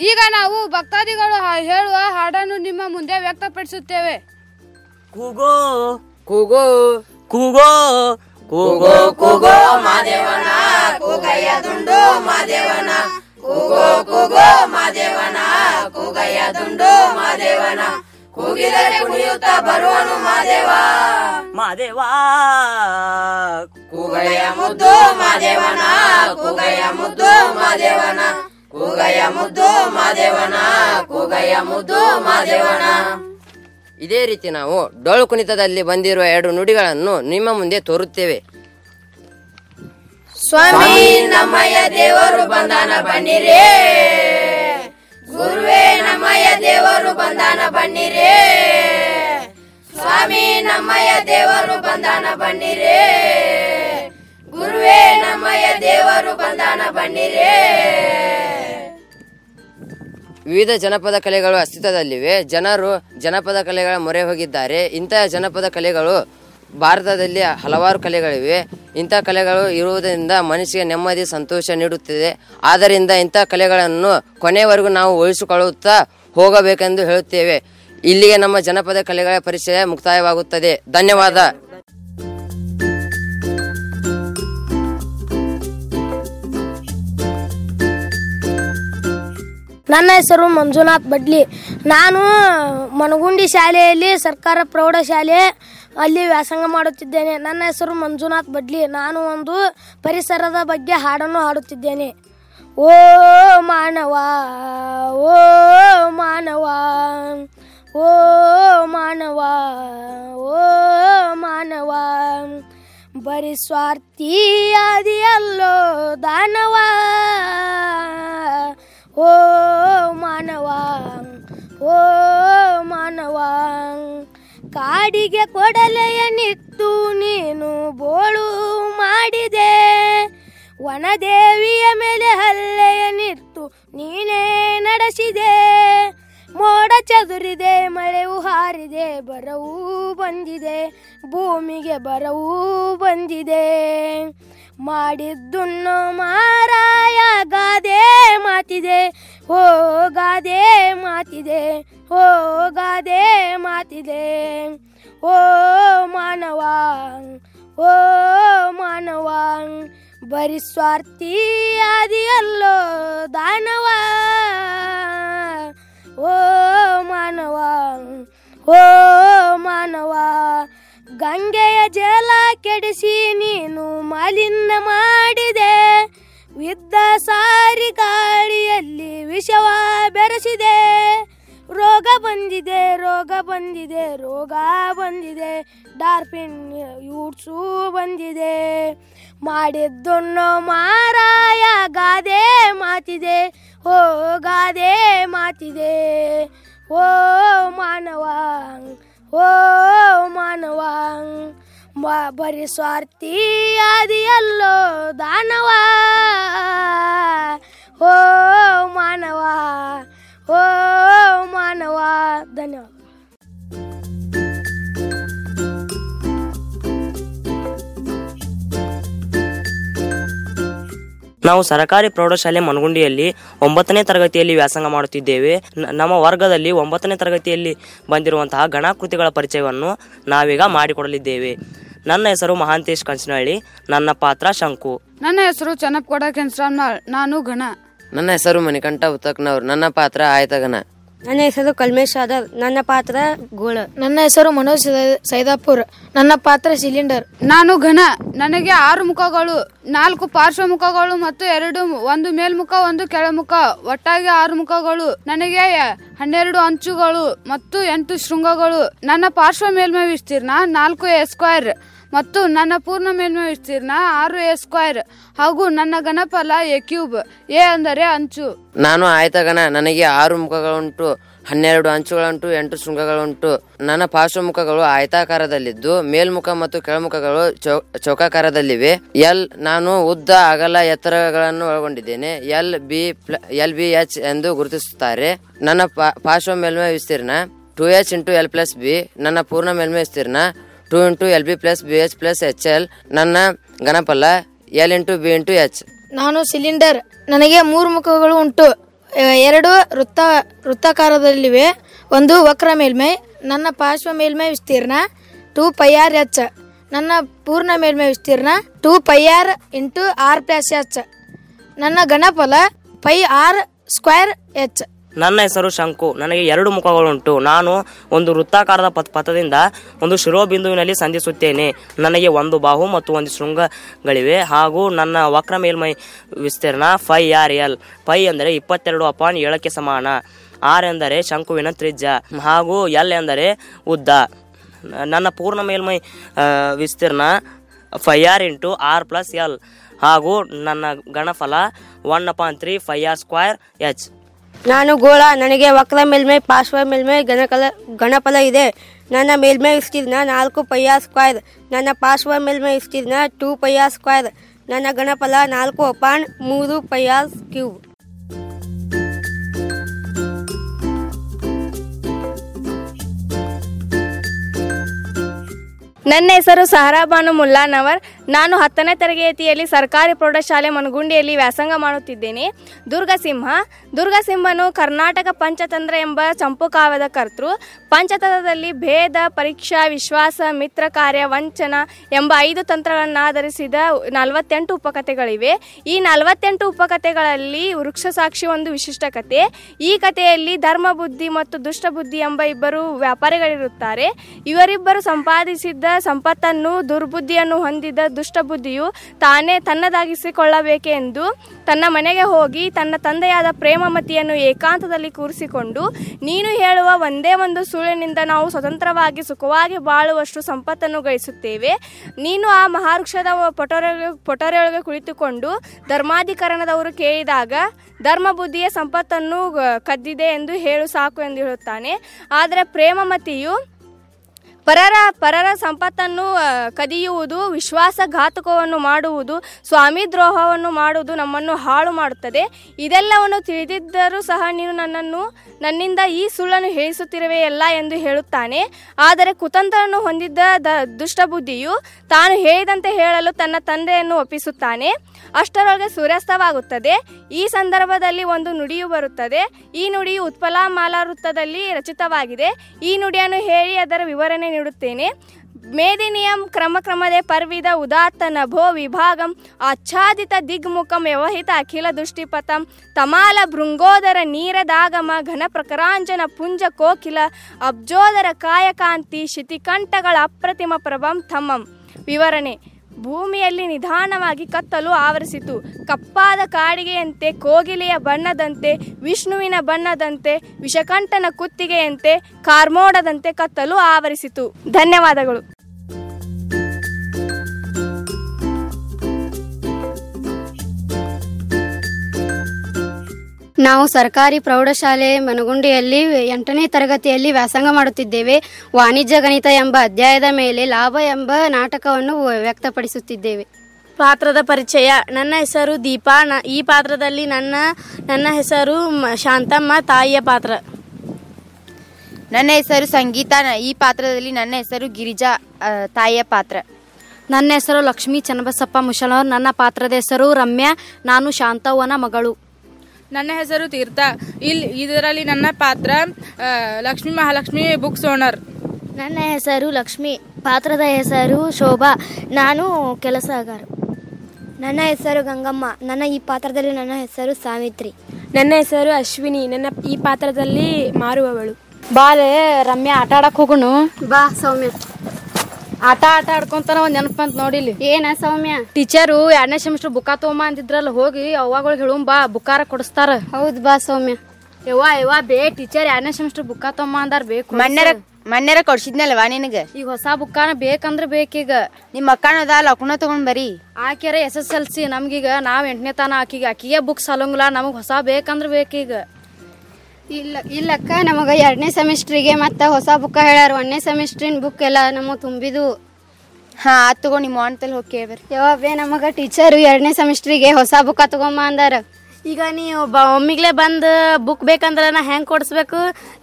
ಈಗ ನಾವು ಭಕ್ತಾದಿಗಳು ಹೇಳುವ ಹಾಡನ್ನು ನಿಮ್ಮ ಮುಂದೆ ವ್ಯಕ್ತಪಡಿಸುತ್ತೇವೆ. ಕೂಗೋ. ಕೂಗೋ. ಕೂಗೋ. ಕೂಗೋ ಕೂಗೋ ಮಾದೇವನ. ಕೂಗಯ್ಯ ದುಂಡು ಮಾದೇವನ. ಕೂಗೋ ಕೂಗೋ ಮಾದೇವನ. ಕೂಗಯ್ಯ ದುಂಡು ಮಾದೇವನ. ಕೂಗಿದರೆ ಕುಣಿಯುತ್ತಾ ಬರುವನು ಮಾದೇವ. ಮಾದೇವ. ಕೂಗಯ್ಯ ಮುದ್ದು ಮಾದೇವನ. ಕೂಗಯ್ಯ ಮುದ್ದು ಮಾದೇವನ. ಕೂಗಯ್ಯ ಮುದ್ದು ಮಾದೇವನ ಕೂಗಯ್ಯ ಮುದ್ದು ಮಾದೇವನ. ಇದೇ ರೀತಿ ನಾವು ಡೊಳ್ಳು ಕುಣಿತದಲ್ಲಿ ಬಂದಿರುವ ಎರಡು ನುಡಿಗಳನ್ನು ನಿಮ್ಮ ಮುಂದೆ ತೋರುತ್ತೇವೆ. ಸ್ವಾಮಿ ನಮ್ಮಯ್ಯ ದೇವರು ಬಂದಾನ ಬನ್ನಿರೇ. ಗುರುವೇ ನಮ್ಮಯ್ಯ ದೇವರು ಬಂದಾನ ಬನ್ನಿರೇ. ಸ್ವಾಮಿ ನಮ್ಮಯ್ಯ ದೇವರು ಬಂದಾನ ಬನ್ನಿರೇ. ಗುರುವೇ ನಮ್ಮಯ್ಯ ದೇವರು ಬಂದಾನ ಬನ್ನಿರೇ. ವಿವಿಧ ಜನಪದ ಕಲೆಗಳು ಅಸ್ತಿತ್ವದಲ್ಲಿವೆ. ಜನರು ಜನಪದ ಕಲೆಗಳ ಮೊರೆ ಹೋಗಿದ್ದಾರೆ. ಇಂತಹ ಜನಪದ ಕಲೆಗಳು ಭಾರತದಲ್ಲಿ ಹಲವಾರು ಕಲೆಗಳಿವೆ. ಇಂಥ ಕಲೆಗಳು ಇರುವುದರಿಂದ ಮನಸ್ಸಿಗೆ ನೆಮ್ಮದಿ, ಸಂತೋಷ ನೀಡುತ್ತಿದೆ. ಆದ್ದರಿಂದ ಇಂಥ ಕಲೆಗಳನ್ನು ಕೊನೆಯವರೆಗೂ ನಾವು ಉಳಿಸಿಕೊಳ್ಳುತ್ತಾ ಹೋಗಬೇಕೆಂದು ಹೇಳುತ್ತೇವೆ. ಇಲ್ಲಿಗೆ ನಮ್ಮ ಜನಪದ ಕಲೆಗಳ ಪರಿಚಯ ಮುಕ್ತಾಯವಾಗುತ್ತದೆ. ಧನ್ಯವಾದ. ನನ್ನ ಹೆಸರು ಮಂಜುನಾಥ್ ಬಡ್ಲಿ. ನಾನು ಮನಗುಂಡಿ ಶಾಲೆಯಲ್ಲಿ ಸರ್ಕಾರ ಪ್ರೌಢಶಾಲೆ ಅಲ್ಲಿ ವ್ಯಾಸಂಗ ಮಾಡುತ್ತಿದ್ದೇನೆ. ನನ್ನ ಹೆಸರು ಮಂಜುನಾಥ್ ಬಡ್ಲಿ. ನಾನು ಒಂದು ಪರಿಸರದ ಬಗ್ಗೆ ಹಾಡನ್ನು ಹಾಡುತ್ತಿದ್ದೇನೆ. ಓ ಮಾನವ ಓ ಮಾನವ ಓ ಮಾನವ ಓ ಮಾನವ. ಸ್ವಾರ್ಥಿ ಆದಿಯಲ್ಲೋ ದಾನವ. ಓ ಮಾನವ ಓ ಮಾನವ ಕಾಡಿಗೆ ಕೊಡಲೆಯ ನಿತ್ತು ನೀನು ಬೋಳು ಮಾಡಿದೆ. ವನದೇವಿಯ ಮೇಲೆ ಹಲ್ಲೆಯ ನಿತ್ತು ನೀನೇ ನಡೆಸಿದೆ. ಮೋಡ ಚದುರಿದೆ ಮಳೆವು ಹಾರಿದೆ, ಬರವೂ ಬಂದಿದೆ, ಭೂಮಿಗೆ ಬರವೂ ಬಂದಿದೆ. ಮಾಡಿದ್ದುನ್ನು ಮಾರಾಯ ಗಾದೆ ಮಾತಿದೆ ಓ ಗಾದೆ ಮಾತಿದೆ ಓ ಗಾದೆ ಮಾತಿದೆ. ಓ ಮಾನವ ಓ ಮಾನವ, ಬರಿ ಸ್ವಾರ್ಥಿ ಆದಿಯಲ್ಲೋ ದಾನವ. ಓ ಮಾನವ ಓ ಮಾನವ ಗಂಗೆಯ ಜಲ ಕೆಡಿಸಿ ನೀನು ಮಾಲಿನ್ಯ ಮಾಡಿದೆ. ವಿದ್ದ ಸಾರಿ ಗಾಳಿಯಲ್ಲಿ ವಿಷವ ಬೆರೆಸಿದೆ. ರೋಗ ಬಂದಿದೆ ರೋಗ ಬಂದಿದೆ ರೋಗ ಬಂದಿದೆ. ಡಾರ್ಫಿನ್ ಯೂಟ್ಸು ಬಂದಿದೆ. ಮಾಡಿದ್ದನ್ನು ಮಾರಾಯ, ಗಾದೆ ಮಾತಿದೆ. ಓ ಗಾದೆ ಮಾತಿದೆ. ಓ ಮಾನವ ಓ ಮಾನವ ಬರಿ ಸ್ವಾರ್ಥಿ ಆದಿಯಲ್ಲೋ ದಾನವ. ಓ ಮಾನವ ಓ ಮಾನವ ಧನ್ಯವಾದ. ನಾವು ಸರಕಾರಿ ಪ್ರೌಢಶಾಲೆ ಮನಗುಂಡಿಯಲ್ಲಿ ಒಂಬತ್ತನೇ ತರಗತಿಯಲ್ಲಿ ವ್ಯಾಸಂಗ ಮಾಡುತ್ತಿದ್ದೇವೆ. ನ- ನಮ್ಮ ವರ್ಗದಲ್ಲಿ ಒಂಬತ್ತನೇ ತರಗತಿಯಲ್ಲಿ ಬಂದಿರುವಂತಹ ಗಣಾಕೃತಿಗಳ ಪರಿಚಯವನ್ನು ನಾವೀಗ ಮಾಡಿಕೊಡಲಿದ್ದೇವೆ. ನನ್ನ ಹೆಸರು ಮಹಾಂತೇಶ್ ಕಂಚನಹಳ್ಳಿ ನನ್ನ ಪಾತ್ರ ಶಂಕು. ನನ್ನ ಹೆಸರು ಚನ್ನಪ್ಪಗೌಡ ಕೆನ್ಸ್ರಾಮ್ನಾಳ್ ನಾನು ಗಣ ನನ್ನ ಹೆಸರು ಮಣಿಕಂಠ ಉತ್ತಕ್ನವ್ರು ನನ್ನ ಪಾತ್ರ ಆಯ್ತಗನ ನನ್ನ ಹೆಸರು ಕಲ್ಮೇಶ್ ಆದರ್. ನನ್ನ ಪಾತ್ರ ಗೋಳ. ನನ್ನ ಹೆಸರು ಮನೋಜ್ ಸೈ- ಸೈದಾಪುರ್. ನನ್ನ ಪಾತ್ರ ಸಿಲಿಂಡರ್. ನಾನು ಘನ. ನನಗೆ ಆರು ಮುಖಗಳು ನಾಲ್ಕು ಪಾರ್ಶ್ವ ಮುಖಗಳು ಮತ್ತು ಎರಡು ಒಂದು ಮೇಲ್ಮುಖ ಒಂದು ಕೆಳಮುಖ. ಒಟ್ಟಾಗಿ ಆರು ಮುಖಗಳು ನನಗೆ ಹನ್ನೆರಡು ಅಂಚುಗಳು ಮತ್ತು ಎಂಟು ಶೃಂಗಗಳು. ನನ್ನ ಪಾರ್ಶ್ವ ಮೇಲ್ಮೈ ವಿಸ್ತೀರ್ಣ ನಾಲ್ಕು ಎ ಸ್ಕ್ವೇರ್. ಮತ್ತು ನನ್ನ ಪೂರ್ಣ ಮೇಲ್ಮೈ ವಿಸ್ತೀರ್ಣ ಆರು ಎ ಸ್ಕ್ವೈರ್ ಹಾಗೂ ನನ್ನ ಘನಫಲ ಎ ಕ್ಯೂಬ್ ಎ ಅಂದರೆ ಅಂಚು. ನಾನು ಆಯ್ತಗನ ನನಗೆ ಆರು ಮುಖಗಳುಂಟು, ಹನ್ನೆರಡು ಅಂಚುಗಳುಂಟು, ಎಂಟು ಶೃಂಗಗಳುಂಟು. ನನ್ನ ಪಾರ್ಶ್ವಮುಖಗಳು ಆಯತಾಕಾರದಲ್ಲಿದ್ದು, ಮೇಲ್ಮುಖ ಮತ್ತು ಕೆಳಮುಖಗಳು ಚೌಕಾಕಾರದಲ್ಲಿವೆ. ಎಲ್ ನಾನು ಉದ್ದ ಅಗಲ ಎತ್ತರಗಳನ್ನು ಒಳಗೊಂಡಿದ್ದೇನೆ. L B L B H ಎಂದು ಗುರುತಿಸುತ್ತಾರೆ. ನನ್ನ ಪಾರ್ಶ್ವ ಮೇಲ್ಮೈ ವಿಸ್ತೀರ್ಣ two H into L plus B ನನ್ನ ಪೂರ್ಣ ಮೇಲ್ಮೈ ವಿಸ್ತೀರ್ಣ two into L B plus B H plus H L ನನ್ನ ಘನಫಲ, L into B into H. ನಾನು ಸಿಲಿಂಡರ್. ನನಗೆ ಮೂರು ಮುಖಗಳು ಉಂಟು. ಎರಡು ವೃತ್ತ, ವೃತ್ತಾಕಾರದಲ್ಲಿವೆ. ಒಂದು ವಕ್ರ ಮೇಲ್ಮೈ, ನನ್ನ ಪಾರ್ಶ್ವ ಮೇಲ್ಮೈ ವಿಸ್ತೀರ್ಣ, ಟೂ ಪೈ ಆರ್ ಎಚ್. ನನ್ನ ಪೂರ್ಣ ಮೇಲ್ಮೈ ವಿಸ್ತೀರ್ಣ, two pi r into r plus h. ನನ್ನ ಘನಫಲ ಪೈ ಆರ್ ಸ್ಕ್ವೇರ್ ಎಚ್. ನನ್ನ ಹೆಸರು ಶಂಕು. ನನಗೆ ಎರಡು ಮುಖಗಳುಂಟು. ನಾನು ಒಂದು ವೃತ್ತಾಕಾರದ ಪಥ ಪಥದಿಂದ ಒಂದು ಶಿರೋಬಿಂದುವಿನಲ್ಲಿ ಸಂಧಿಸುತ್ತೇನೆ. ನನಗೆ ಒಂದು ಬಾಹು ಮತ್ತು ಒಂದು ಶೃಂಗಗಳಿವೆ. ಹಾಗೂ ನನ್ನ ವಕ್ರ ಮೇಲ್ಮೈ ವಿಸ್ತೀರ್ಣ ಫೈ ಆರ್ ಎಲ್. ಫೈ ಅಂದರೆ ಇಪ್ಪತ್ತೆರಡು ಅಪಾನ್ ಏಳಕ್ಕೆ ಸಮಾನ. ಆರ್ ಎಂದರೆ ಶಂಕುವಿನ ತ್ರಿಜ್ಯ. ಹಾಗೂ ಎಲ್ ಎಂದರೆ ಉದ್ದ. ನನ್ನ ಪೂರ್ಣ ಮೇಲ್ಮೈ ವಿಸ್ತೀರ್ಣ pi R into R plus L. ಹಾಗೂ ನನ್ನ ಗಣಫಲ one upon three pi R square H. ನಾನು ಗೋಳ, ನನಗೆ ವಕ್ರ ಮೇಲ್ಮೈ, ಪಾರ್ಶ್ವ ಮೇಲ್ಮೈ ಗಣಕಲ ಗಣಫಲ ಇದೆ. ನನ್ನ ಮೇಲ್ಮೈ ವಿಸ್ತೀರ್ಣ ನಾಲ್ಕು ಪೈಯಾ ಸ್ಕ್ವೇರ್ ನನ್ನ ಪಾರ್ಶ್ವ ಮೇಲ್ಮೈ ವಿಸ್ತೀರ್ಣ ಟೂ ಪೈಯಾ ಸ್ಕ್ವೇರ್ ನನ್ನ ಗಣಫಲ ನಾಲ್ಕು ಅಪಾನ್ ಮೂರು ಪೈಯಾ ಕ್ಯೂಬ್ ನನ್ನ ಹೆಸರು ಸಹರಾ ಬಾನು ಮುಲ್ಲಾನವರ್. ನಾನು ಹತ್ತನೇ ತರಗತಿಯಲ್ಲಿ ಸರ್ಕಾರಿ ಪ್ರೌಢಶಾಲೆ ಮನಗುಂಡಿಯಲ್ಲಿ ವ್ಯಾಸಂಗ ಮಾಡುತ್ತಿದ್ದೇನೆ. ದುರ್ಗಸಿಂಹ. ದುರ್ಗಸಿಂಹನು ಕರ್ನಾಟಕ ಪಂಚತಂತ್ರ ಎಂಬ ಚಂಪು ಕಾವ್ಯದ ಕರ್ತೃ. ಪಂಚತಂತ್ರದಲ್ಲಿ ಭೇದ, ಪರೀಕ್ಷಾ, ವಿಶ್ವಾಸ, ಮಿತ್ರ ಕಾರ್ಯ, ವಂಚನ ಎಂಬ ಐದು ತಂತ್ರಗಳನ್ನು ಆಧರಿಸಿದ ನಲವತ್ತೆಂಟು ಉಪಕಥೆಗಳಿವೆ. ಈ ನಲವತ್ತೆಂಟು ಉಪಕಥೆಗಳಲ್ಲಿ ವೃಕ್ಷ ಸಾಕ್ಷಿ ಒಂದು ವಿಶಿಷ್ಟ ಕಥೆ. ಈ ಕಥೆಯಲ್ಲಿ ಧರ್ಮ ಬುದ್ಧಿ ಮತ್ತು ದುಷ್ಟ ಬುದ್ಧಿ ಎಂಬ ಇಬ್ಬರು ವ್ಯಾಪಾರಿಗಳಿರುತ್ತಾರೆ. ಇವರಿಬ್ಬರು ಸಂಪಾದಿಸಿದ್ದ ಸಂಪತ್ತನ್ನು, ದುರ್ಬುದ್ಧಿಯನ್ನು ಹೊಂದಿದ ದುಷ್ಟ ಬುದ್ಧಿಯು ತಾನೇ ತನ್ನದಾಗಿಸಿಕೊಳ್ಳಬೇಕೆಂದು ತನ್ನ ಮನೆಗೆ ಹೋಗಿ ತನ್ನ ತಂದೆಯಾದ ಪ್ರೇಮಮತಿಯನ್ನು ಏಕಾಂತದಲ್ಲಿ ಕೂರಿಸಿಕೊಂಡು, ನೀನು ಹೇಳುವ ಒಂದೇ ಒಂದು ಸುಳ್ಳಿನಿಂದ ನಾವು ಸ್ವತಂತ್ರವಾಗಿ ಸುಖವಾಗಿ ಬಾಳುವಷ್ಟು ಸಂಪತ್ತನ್ನು ಗಳಿಸುತ್ತೇವೆ. ನೀನು ಆ ಮಹಾವೃಕ್ಷದ ಪೊಟೊರೆ ಪೊಟೊರೆಯೊಳಗೆ ಕುಳಿತುಕೊಂಡು ಧರ್ಮಾಧಿಕರಣದವರು ಕೇಳಿದಾಗ ಧರ್ಮ ಬುದ್ಧಿಯ ಸಂಪತ್ತನ್ನು ಕದ್ದಿದೆ ಎಂದು ಹೇಳು ಸಾಕು ಎಂದು ಹೇಳುತ್ತಾನೆ. ಆದರೆ ಪ್ರೇಮಮತಿಯು ಪರರ ಪರರ ಸಂಪತ್ತನ್ನು ಕದಿಯುವುದು, ವಿಶ್ವಾಸಘಾತಕವನ್ನು ಮಾಡುವುದು, ಸ್ವಾಮಿ ದ್ರೋಹವನ್ನು ಮಾಡುವುದು ನಮ್ಮನ್ನು ಹಾಳು ಮಾಡುತ್ತದೆ. ಇದೆಲ್ಲವನ್ನು ತಿಳಿದಿದ್ದರೂ ಸಹ ನೀನು ನನ್ನನ್ನು, ನನ್ನಿಂದ ಈ ಸುಳ್ಳನ್ನು ಹೇಳಿಸುತ್ತಿರುವೆಯಲ್ಲ ಎಂದು ಹೇಳುತ್ತಾನೆ. ಆದರೆ ಕುತಂತ್ರವನ್ನು ಹೊಂದಿದ್ದ ದ, ದುಷ್ಟಬುದ್ಧಿಯು ತಾನು ಹೇಳಿದಂತೆ ಹೇಳಲು ತನ್ನ ತಂದೆಯನ್ನು ಒಪ್ಪಿಸುತ್ತಾನೆ. ಅಷ್ಟರೊಳಗೆ ಸೂರ್ಯಾಸ್ತವಾಗುತ್ತದೆ. ಈ ಸಂದರ್ಭದಲ್ಲಿ ಒಂದು ನುಡಿಯು ಬರುತ್ತದೆ. ಈ ನುಡಿಯು ಉತ್ಪಲ ಮಾಲಾವೃತ್ತದಲ್ಲಿ ರಚಿತವಾಗಿದೆ. ಈ ನುಡಿಯನ್ನು ಹೇಳಿ ಅದರ ವಿವರಣೆ ನೀಡುತ್ತೇನೆ. ಮೇದಿನಿಯಂ ಕ್ರಮಕ್ರಮದೆ ಪರ್ವಿದ ಉದಾತ್ತ ನಭೋ ವಿಭಾಗಂ. ಆಚ್ಛಾದಿತ ದಿಗ್ಮುಖಂ ವ್ಯವಹಿತ ಅಖಿಲ ದುಷ್ಟಿಪಥಂ. ತಮಾಲ ಭೃಂಗೋದರ ನೀರದಾಗಮ ಘನ ಪ್ರಕರಾಂಜನ ಪುಂಜ ಕೋಕಿಲ. ಅಬ್ಜೋದರ ಕಾಯಕಾಂತಿ ಶಿತಿಕಂಠಗಳ ಅಪ್ರತಿಮ ಪ್ರಭಂ ಥಮಂ ವಿವರಣೆ. ಭೂಮಿಯಲ್ಲಿ ನಿಧಾನವಾಗಿ ಕತ್ತಲು ಆವರಿಸಿತು. ಕಪ್ಪಾದ ಕಾಡಿಗೆಯಂತೆ, ಕೋಗಿಲೆಯ ಬಣ್ಣದಂತೆ, ವಿಷ್ಣುವಿನ ಬಣ್ಣದಂತೆ, ವಿಷಕಂಠನ ಕುತ್ತಿಗೆಯಂತೆ, ಕಾರ್ಮೋಡದಂತೆ ಕತ್ತಲು ಆವರಿಸಿತು. ಧನ್ಯವಾದಗಳು. ನಾವು ಸರ್ಕಾರಿ ಪ್ರೌಢಶಾಲೆ ಮನಗುಂಡಿಯಲ್ಲಿ ಎಂಟನೇ ತರಗತಿಯಲ್ಲಿ ವ್ಯಾಸಂಗ ಮಾಡುತ್ತಿದ್ದೇವೆ. ವಾಣಿಜ್ಯ ಗಣಿತ ಎಂಬ ಅಧ್ಯಾಯದ ಮೇಲೆ ಲಾಭ ಎಂಬ ನಾಟಕವನ್ನು ವ್ಯಕ್ತಪಡಿಸುತ್ತಿದ್ದೇವೆ. ಪಾತ್ರದ ಪರಿಚಯ. ನನ್ನ ಹೆಸರು ದೀಪಾ. ನ ಈ ಪಾತ್ರದಲ್ಲಿ ನನ್ನ ನನ್ನ ಹೆಸರು ಮ- ಶಾಂತಮ್ಮ ತಾಯಿಯ ಪಾತ್ರ. ನನ್ನ ಹೆಸರು ಸಂಗೀತ. ನ- ಈ ಪಾತ್ರದಲ್ಲಿ ನನ್ನ ಹೆಸರು ಗಿರಿಜಾ ಆ, ತಾಯಿಯ ಪಾತ್ರ. ನನ್ನ ಹೆಸರು ಲಕ್ಷ್ಮೀ ಚನ್ನಬಸಪ್ಪ ಮುಷಳವ್ರ ನನ್ನ ಪಾತ್ರದ ಹೆಸರು ರಮ್ಯಾ. ನಾನು ಶಾಂತವ್ವನ ಮಗಳು. ನನ್ನ ಹೆಸರು ತೀರ್ಥ. ಇಲ್ಲಿ ಇದರಲ್ಲಿ ನನ್ನ ಪಾತ್ರ ಲಕ್ಷ್ಮಿ ಲಕ್ಷ್ಮೀ ಮಹಾಲಕ್ಷ್ಮಿ ಬುಕ್ಸ್ ಓನರ್ ನನ್ನ ಹೆಸರು ಲಕ್ಷ್ಮಿ. ಪಾತ್ರದ ಹೆಸರು ಶೋಭಾ. ನಾನು ಕೆಲಸಗಾರ ನನ್ನ ಹೆಸರು ಗಂಗಮ್ಮ. ನನ್ನ ಈ ಪಾತ್ರದಲ್ಲಿ ನನ್ನ ಹೆಸರು ಸಾವಿತ್ರಿ. ನನ್ನ ಹೆಸರು ಅಶ್ವಿನಿ. ನನ್ನ ಈ ಪಾತ್ರದಲ್ಲಿ ಮಾರುವವಳು. ಬಾಲೆ ರಮ್ಯಾ ಆಟ ಆಡಕ್ ಹೋಗೋಣ. ಬಾ ಸೌಮ್ಯ. ಆಟ ಆಟ ಆಡ್ಕೊಂತಾನ ಒಂದ್ ನೆನಪ ಅಂತ ನೋಡಿಲಿ ಏನ ಸೌಮ್ಯ? ಟೀಚರು ಎರಡನೇ ಸೆಮಿಸ್ಟರ್ ಬುಕ್ಕ ತಗೊಂಬ ಅಂದಿದ್ರಲ್ಲ ಹೋಗಿ ಅವಾಗೊಳಗೆ ಹೇಳು ಬಾ ಬುಕ್ಕಾರ ಕೊಡಿಸ್ತಾರ. ಹೌದ್ ಬಾ ಸೌಮ್ಯ. ಯವ್ವ ಯವ್ವ ಬೇ ಟೀಚರ್ ಎರಡನೇ ಸೆಮಿಸ್ಟರ್ ಬುಕ್ಕ ತಗೊಂಬ ಅಂದಾರ ಬೇಕು ಮಣ್ಣರ ಮಣ್ಣರ ಕೊಡ್ಸಿದ್ನಲ್ವಾ ನಿನಗ? ಈಗ ಹೊಸ ಬುಕ್ಕಾನ ಬೇಕಂದ್ರ ಬೇಕೀಗ. ನಿಮ್ಮ ಅಕ್ಕನದ ಲಕ್ನ ತಗೊಂಡ್ ಬರಿ. ಆಕೆರ ಎಸ್ ಎಸ್ ಎಲ್ ಸಿ ನಮ್ಗೀಗ ನಾವ್ ಎಂಟನೇ ತಾನ ಆಕಿಗೆ ಆಕಿಗೆ ಬುಕ್ ಸಲಂಗಿಲ್ಲ ನಮಗ್ ಹೊಸ ಬೇಕಂದ್ರ ಬೇಕೀಗ. ಇಲ್ಲ ಇಲ್ಲಕ್ಕ ನಮಗ ಎರಡನೇ ಸೆಮಿಸ್ಟ್ರಿಗೆ ಮತ್ತ ಹೊಸ ಬುಕ್ ಹೇಳ್ಯಾರ. ಒಂದನೇ ಸೆಮಿಸ್ಟ್ರಿನ ಬುಕ್ ಎಲ್ಲ ನಮಗೆ ತುಂಬಿದು. ಹಾ ಆತ್ ತಗೋ ನಿಮ್ಮ ಅಂತಲ್ಲಿ ಹೋಗಿ ಕೇಳ್ಬರಿ ಯಾವೇ ನಮಗ ಟೀಚರ್ ಎರಡನೇ ಸೆಮಿಸ್ಟ್ರಿಗೆ ಹೊಸ ಬುಕ್ ತಗೊಂಬ ಅಂದಾರ. ಈಗ ನೀವು ಬ ಒಮ್ಮಿಗ್ಲೆ ಬಂದು ಬುಕ್ ಬೇಕಂದ್ರೆ ನಾ ಹೆಂಗೆ ಕೊಡಿಸ್ಬೇಕು?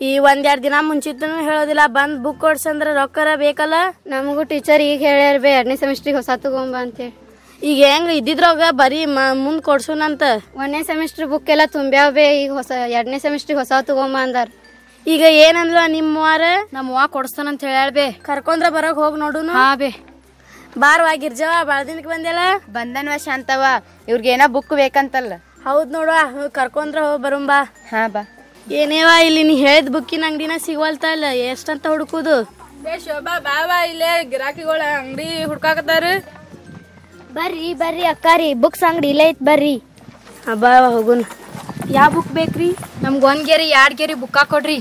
ಈ ಒಂದೆರಡು ದಿನ ಮುಂಚಿತನೂ ಹೇಳೋದಿಲ್ಲ ಬಂದು ಬುಕ್ ಕೊಡ್ಸಂದ್ರೆ ರೊಕ್ಕರ ಬೇಕಲ್ಲ? ನಮಗೂ ಟೀಚರ್ ಈಗ ಹೇಳ್ಯಾರ ಬೇ ಎರಡನೇ ಸೆಮಿಸ್ಟ್ರಿಗೆ ಹೊಸ ತಗೊಂಬ ಅಂತೇಳಿ. ಈಗ ಹೆಂಗ ಇದ್ದಿದ್ರಾಗ ಬರೀ ಮುಂದ್ ಮುಂದೆ ಕೊಡ್ಸೋಣಂತ? ಒಂದನೇ ಸೆಮಿಸ್ಟರ್ ಬುಕ್ ಎಲ್ಲ ತುಂಬ್ಯಾವೆ ಬೇ ಈಗ ಹೊಸ ಎರಡನೇ ಸೆಮಿಸ್ಟರ್ ಹೊಸ ತಗೊಂಬ ಅಂದಾರ. ಈಗ ಏನಂದ್ಲ ನಿಮ್ಮವಾರ ನಮ್ಮ ಕೊಡ್ಸ್ತಾನ ಅಂತ ಹೇಳಬೇ ಕರ್ಕೊಂಡ್ರ ಬರಕ್ ಹೋಗಿ ನೋಡುನು? ಹಾ ಬೇ. ಬಾರ್ವಾ ಗಿರ್ಜವ ಬಾಳ ದಿನಕ್ಕೆ ಬಂದೆಲ್ಲ ಬಂದನ್ವ ಶಾಂತವ ಇವ್ರಿಗೇನ ಬುಕ್ ಬೇಕಂತಲ್ಲ. ಹೌದ್ ನೋಡುವ ಕರ್ಕೊಂಡ್ರ ಹೋಗಿ ಬರುಂಬಾ ಹಾ ಬಾ. ಏನೇವಾ ಇಲ್ಲಿ ನೀ ಹೇಳಿದ ಬುಕ್ಕಿನ ಅಂಗಡಿನ ಸಿಗವಲ್ತಾ ಇಲ್ಲ ಎಷ್ಟಂತ ಹುಡುಕುದು? ಶೋಭಾ ಬಾವಾ ಇಲ್ಲೇ ಗಿರಾಕಿಗಳ ಅಂಗಡಿ ಹುಡ್ಕಾಕತ್ತಾರ. ಬರ್ರಿ ಬರ್ರಿ ಅಕ್ಕಾರಿ ಬುಕ್ಸ್ ಅಂಗಡಿ ಇಲ್ಲೇ ಐತ್ ಬರ್ರಿ. ಹಬ್ಬ ಹೋಗುನ್ ಯಾವ ಬುಕ್ ಬೇಕ್ರಿ? ನಮ್ಗೆ ಒಂದ್ ಗೆರಿ ಎರಡ್ ಗೆರಿ ಬುಕ್ಕ ಕೊಡ್ರಿ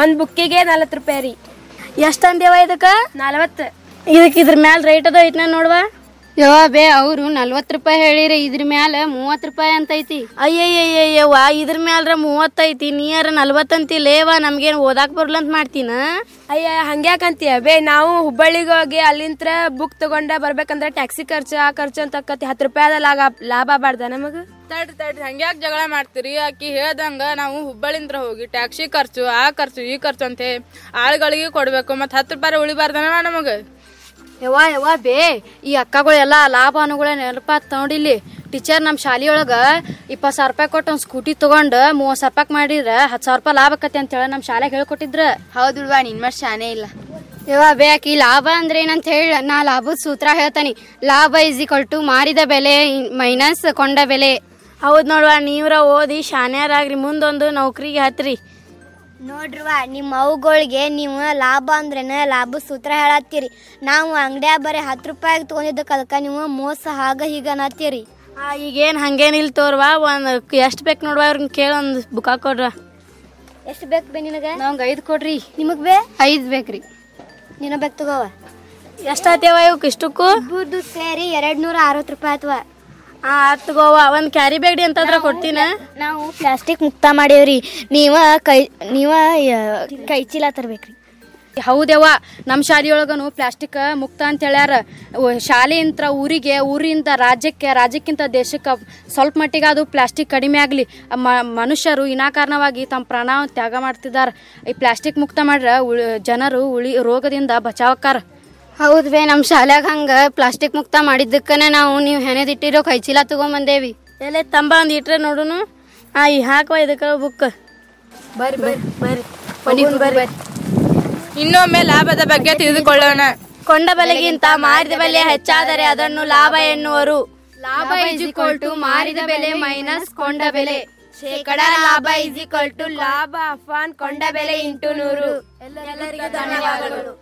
ಒಂದ್ ಬುಕ್ಕಿಗೆ ನಲವತ್ತು ರೂಪಾಯಿ ರೀ. ಎಷ್ಟು ಅಂದೇವ ಇದಕ್ಕೆ? ನಲವತ್ತು. ಇದಕ್ಕೆ ಇದ್ರ ಮ್ಯಾಲೆ ರೇಟ್ ಅದ ಐತ್ನ ನೋಡ್ವಾ. ಯವ್ವ ಬೇ ಅವರು ನಲ್ವತ್ತು ರೂಪಾಯಿ ಹೇಳಿರಿ ಇದ್ರ ಮ್ಯಾಲ ಮೂವತ್ತು ರೂಪಾಯಿ ಅಂತೈತಿ. ಅಯ್ಯಯ್ಯಯ್ಯವ್ವ ಇದ್ರ ಮ್ಯಾಲ್ರ ಮೂವತ್ತೈತಿ ನೀಯರ ಲೇವ ನಮ್ಗೇನು ಓದಾಕ್ ಬರ್ಲಂತ ಮಾಡ್ತೀನ? ಅಯ್ಯ ಹಂಗ್ಯಾಕಂತೀಯ? ಬೇ ನಾವು ಹುಬ್ಬಳ್ಳಿಗೆ ಹೋಗಿ ಅಲ್ಲಿಂತ್ರ ಬುಕ್ ತಗೊಂಡ ಬರ್ಬೇಕಂದ್ರೆ ಟ್ಯಾಕ್ಸಿ ಖರ್ಚು ಆ ಖರ್ಚು ಅಂತ ಆಕತಿ ಹತ್ತು ರೂಪಾಯಿ ಲಾಗ ಲಾಭ ಬಾರ್ದ ನಮಗ? ತಡ್ರಿ ತಡ್ರಿ ಹಂಗ್ಯಾಕ್ ಜಗಳ ಮಾಡ್ತೀರಿ? ಆಕಿ ಹೇಳ್ದಂಗ ನಾವು ಹುಬ್ಬಳ್ಳಿಂದ್ರ ಹೋಗಿ ಟ್ಯಾಕ್ಸಿ ಖರ್ಚು ಆ ಖರ್ಚು ಈ ಖರ್ಚು ಅಂತ ಆಳುಗಳಿಗೆ ಕೊಡ್ಬೇಕು ಮತ್ತೆ ಹತ್ತು ರೂಪಾಯಿ ಉಳಿಬಾರ್ದನವ ನಮಗ? ಯವ್ವ ಯವ್ವ ಬೇ ಈ ಅಕ್ಕಗಳೆಲ್ಲ ಲಾಭ ಅನುಗಳ ನೆನಪ ನೋಡಿಲ್ಲಿ ಟೀಚರ್ ನಮ್ಮ ಶಾಲೆಯೊಳಗೆ ಇಪ್ಪತ್ತು ಸಾವಿರ ರೂಪಾಯಿ ಕೊಟ್ಟು ಒಂದು ಸ್ಕೂಟಿ ತೊಗೊಂಡು ಮೂವತ್ತು ಸಾವಿರ ರೂಪಾಯಿ ಮಾಡಿದ್ರೆ ಹತ್ತು ಸಾವಿರ ರೂಪಾಯಿ ಲಾಭ ಆಕತಿ ಅಂತೇಳಿ ನಮ್ಮ ಶಾಲೆಗೆ ಹೇಳ್ಕೊಟ್ಟಿದ್ರೆ. ಹೌದು ನಿನ್ನ ಮಟ್ ಶಾನೆ ಇಲ್ಲ. ಯವ್ವ ಬೇಕಿ ಲಾಭ ಅಂದ್ರೆ ಏನಂತ ಹೇಳಿ ನಾ ಲಾಭದ ಸೂತ್ರ ಹೇಳ್ತಾನೆ. ಲಾಭ ಇಸ್ ಈಕ್ವಲ್ ಟು ಮಾರಿದ ಬೆಲೆ ಮೈನಸ್ ಕೊಂಡ ಬೆಲೆ. ಹೌದು ನೋಡುವ ನೀವ್ರ ಓದಿ ಶಾನ್ಯಾರಾಗ್ರಿ ಮುಂದೊಂದು ನೌಕರಿಗೆ ಹತ್ರಿ. ನೋಡ್ರವ ನಿಮ್ಮ ಅವುಗಳಿಗೆ ನೀವು ಲಾಭ ಅಂದ್ರೇನ ಲಾಭ ಸೂತ್ರ ಹೇಳತ್ತೀರಿ. ನಾವು ಅಂಗಡಿಯಾಗ ಬರೀ ಹತ್ತು ರೂಪಾಯಿಗೆ ತೊಗೊಂಡಿದ್ದಕ್ಕೆ ಅದಕ್ಕೆ ನೀವು ಮೋಸ ಹಾಗ ಹೀಗ ಅನ್ನತ್ತೀರಿ. ಆ, ಹಂಗೇನು ಹಂಗೇನಿಲ್ಲ ತೋರ್ವಾ ಒಂದು ಎಷ್ಟು ಬೇಕು ನೋಡುವ ಅವ್ರಿಗೆ ಕೇಳಿ ಒಂದು ಬುಕ್ ಹಾಕೊಡ್ರ. ಎಷ್ಟು ಬೇಕು ಬೇ ನಿನಗೆ? ನಮ್ಗೆ ಐದು ಕೊಡ್ರಿ. ನಿಮಗೆ ಬೇ? ಐದು ಬೇಕ್ರಿ. ನಿನ್ನ ಬೇಕು ತಗೋವ. ಎಷ್ಟಾತೇವ ಇವಕ್ಕೆ ಇಷ್ಟಕ್ಕೂ? ಸೇರಿ ಎರಡು ನೂರ ಅರವತ್ತು ರೂಪಾಯಿ ಅಥವಾ ಆ ಒಂದ್ ಕ್ಯಾರಿ ಬೇಡಿ ಅಂತಂದ್ರೆ ಕೊಡ್ತೀನ? ನಾವು ಪ್ಲಾಸ್ಟಿಕ್ ಮುಕ್ತ ಮಾಡೇವ್ರಿ ನೀವ ಕೈ ನೀವ ಕೈ ಚೀಲ ತರ್ಬೇಕ್ರಿ. ಹೌದೇವ ನಮ್ಮ ಶಾಲೆಯೊಳಗನು ಪ್ಲಾಸ್ಟಿಕ್ ಮುಕ್ತ ಅಂತ ಹೇಳ್ಯಾರ ಶಾಲೆಯಿಂದ ಊರಿಗೆ ಊರಿಂದ ರಾಜ್ಯಕ್ಕೆ ರಾಜ್ಯಕ್ಕಿಂತ ದೇಶಕ್ಕೆ ಸ್ವಲ್ಪ ಮಟ್ಟಿಗೆ ಅದು ಪ್ಲಾಸ್ಟಿಕ್ ಕಡಿಮೆ ಆಗಲಿ. ಮನುಷ್ಯರು ವಿನಾಕಾರಣವಾಗಿ ತಮ್ಮ ಪ್ರಾಣ ತ್ಯಾಗ ಮಾಡ್ತಿದ್ದಾರೆ ಈ ಪ್ಲಾಸ್ಟಿಕ್ ಮುಕ್ತ ಮಾಡ್ರೆ ಉಳಿ ಜನರು ಉಳಿ ರೋಗದಿಂದ ಬಚಾವಕ್ಕಾರ. ಹೌದು ಬೇ ನಮ್ಮ ಶಾಲ್ಯಾಗ ಹಂಗ ಪ್ಲಾಸ್ಟಿಕ್ ಮುಕ್ತ ಮಾಡಿದ್ದಕ್ಕನೆ ನಾವು ನೀವು ಹೆಣೆದಿಟ್ಟಿರೋ ಕೈ ಚೀಲ ತಗೊಂಬಂದೇವಿ. ಎಲೆ ತಂಬ ಒಂದ್ ಇಟ್ರೆ ನೋಡುನು? ಆ ಈ ಹಾಕುವ ಇದಕ್ಕ ಬುಕ್. ಬರ್ರಿ ಬರ್ರಿ ಬರ್ರಿ. ಬರ್ರಿ. ಇನ್ನೊಮ್ಮೆ ಲಾಭದ ಬಗ್ಗೆ ತಿಳಿದುಕೊಳ್ಳೋಣ. ಕೊಂಡ ಬೆಲೆಗಿಂತ ಮಾರಿದ ಬೆಲೆ ಹೆಚ್ಚಾದರೆ ಅದನ್ನು ಲಾಭ ಎನ್ನುವರು. ಲಾಭ ಇಸ್ ಈಕ್ವಲ್ ಟು ಮಾರಿದ ಬೆಲೆ ಮೈನಸ್ ಕೊಂಡ ಬೆಲೆ. ಶೇಕಡ ಲಾಭ ಇಸ್ ಈಕ್ವಲ್ ಟು ಲಾಭ ಅಫಾನ್ ಕೊಂಡ ಬೆಲೆ ಇಂಟು ನೂರು. ಎಲ್ಲರಿಗೂ ಧನ್ಯವಾದಗಳು.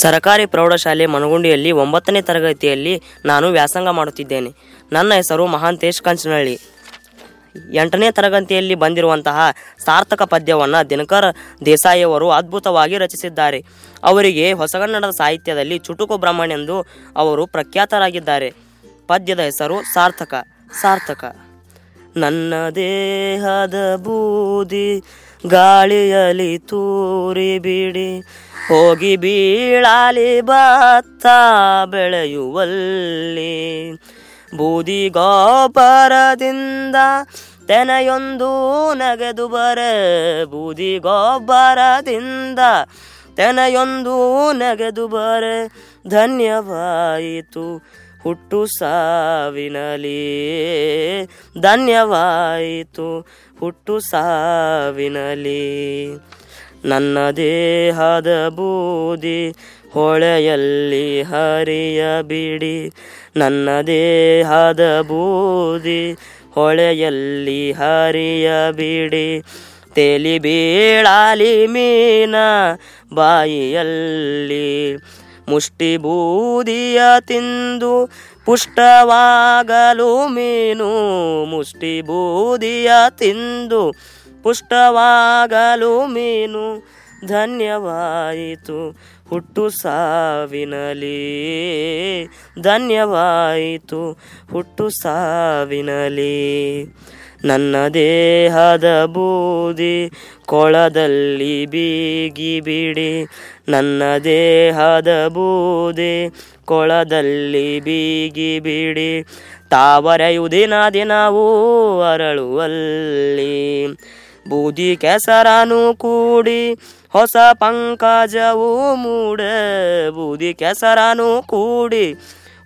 ಸರಕಾರಿ ಪ್ರೌಢಶಾಲೆ ಮನಗುಂಡಿಯಲ್ಲಿ ಒಂಬತ್ತನೇ ತರಗತಿಯಲ್ಲಿ ನಾನು ವ್ಯಾಸಂಗ ಮಾಡುತ್ತಿದ್ದೇನೆ. ನನ್ನ ಹೆಸರು ಮಹಾಂತೇಶ್ ಕಂಚನಹಳ್ಳಿ. ಎಂಟನೇ ತರಗತಿಯಲ್ಲಿ ಬಂದಿರುವಂತಹ ಸಾರ್ಥಕ ಪದ್ಯವನ್ನು ದಿನಕರ್ ದೇಸಾಯಿಯವರು ಅದ್ಭುತವಾಗಿ ರಚಿಸಿದ್ದಾರೆ. ಅವರಿಗೆ ಹೊಸಗನ್ನಡದ ಸಾಹಿತ್ಯದಲ್ಲಿ ಚುಟುಕು ಬ್ರಹ್ಮಣೆಂದು ಅವರು ಪ್ರಖ್ಯಾತರಾಗಿದ್ದಾರೆ. ಪದ್ಯದ ಹೆಸರು ಸಾರ್ಥಕ ಸಾರ್ಥಕ. ನನ್ನ ದೇಹದ ಬೂದಿ ಗಾಳಿಯಲಿ ತೂರಿ ಬಿಡಿ, ಹೋಗಿ ಬೀಳಾಲಿ ಭತ್ತ ಬೆಳೆಯುವಲ್ಲಿ. ಬೂದಿ ಗೊಬ್ಬರದಿಂದ ತೆನೆಯೊಂದು ನಗೆದು ಬರ, ಬೂದಿ ಗೊಬ್ಬರದಿಂದ ತೆನೆಯೊಂದು ನಗೆದು ಬರ, ಧನ್ಯವಾಯಿತು ಹುಟ್ಟು ಸಾವಿನಲಿ. ಧನ್ಯವಾಯಿತು ಹುಟ್ಟು ಸಾವಿನಲಿ. ನನ್ನ ದೇಹದ ಬೂದಿ ಹೊಳೆಯಲ್ಲಿ ಹರಿಯ ಬಿಡಿ. ನನ್ನ ದೇಹದ ಬೂದಿ ಹೊಳೆಯಲ್ಲಿ ಹರಿಯ ಬಿಡಿ. ತೇಲಿ ಬೀಳಾಲಿ ಮೀನ ಬಾಯಿಯಲ್ಲಿ ಮುಷ್ಟಿ ಬೂದಿಯ ತಿಂದು ಪುಷ್ಟವಾಗಲು ಮೀನು ಮುಷ್ಟಿ ಬೂದಿಯ ತಿಂದು ಪುಷ್ಟವಾಗಲು ಮೀನು ಧನ್ಯವಾಯಿತು ಹುಟ್ಟು ಸಾವಿನಲಿ ಧನ್ಯವಾಯಿತು ಹುಟ್ಟು ಸಾವಿನಲಿ ನನ್ನ ದೇಹದ ಬೂದಿ ಕೊಳದಲ್ಲಿ ಬೀಗಿ ಬಿಡಿ. ನನ್ನ ದೇಹದ ಬೂದಿ ಕೊಳದಲ್ಲಿ ಬೀಗಿ ಬಿಡಿ, ತಾವರೆಯು ದಿನ ದಿನವೂ ಅರಳುವಲ್ಲಿ. ಬೂದಿ ಕೆಸರನು ಕೂಡಿ ಹೊಸ ಪಂಕಜವು ಮೂಡ, ಬೂದಿ ಕೆಸರನು ಕೂಡಿ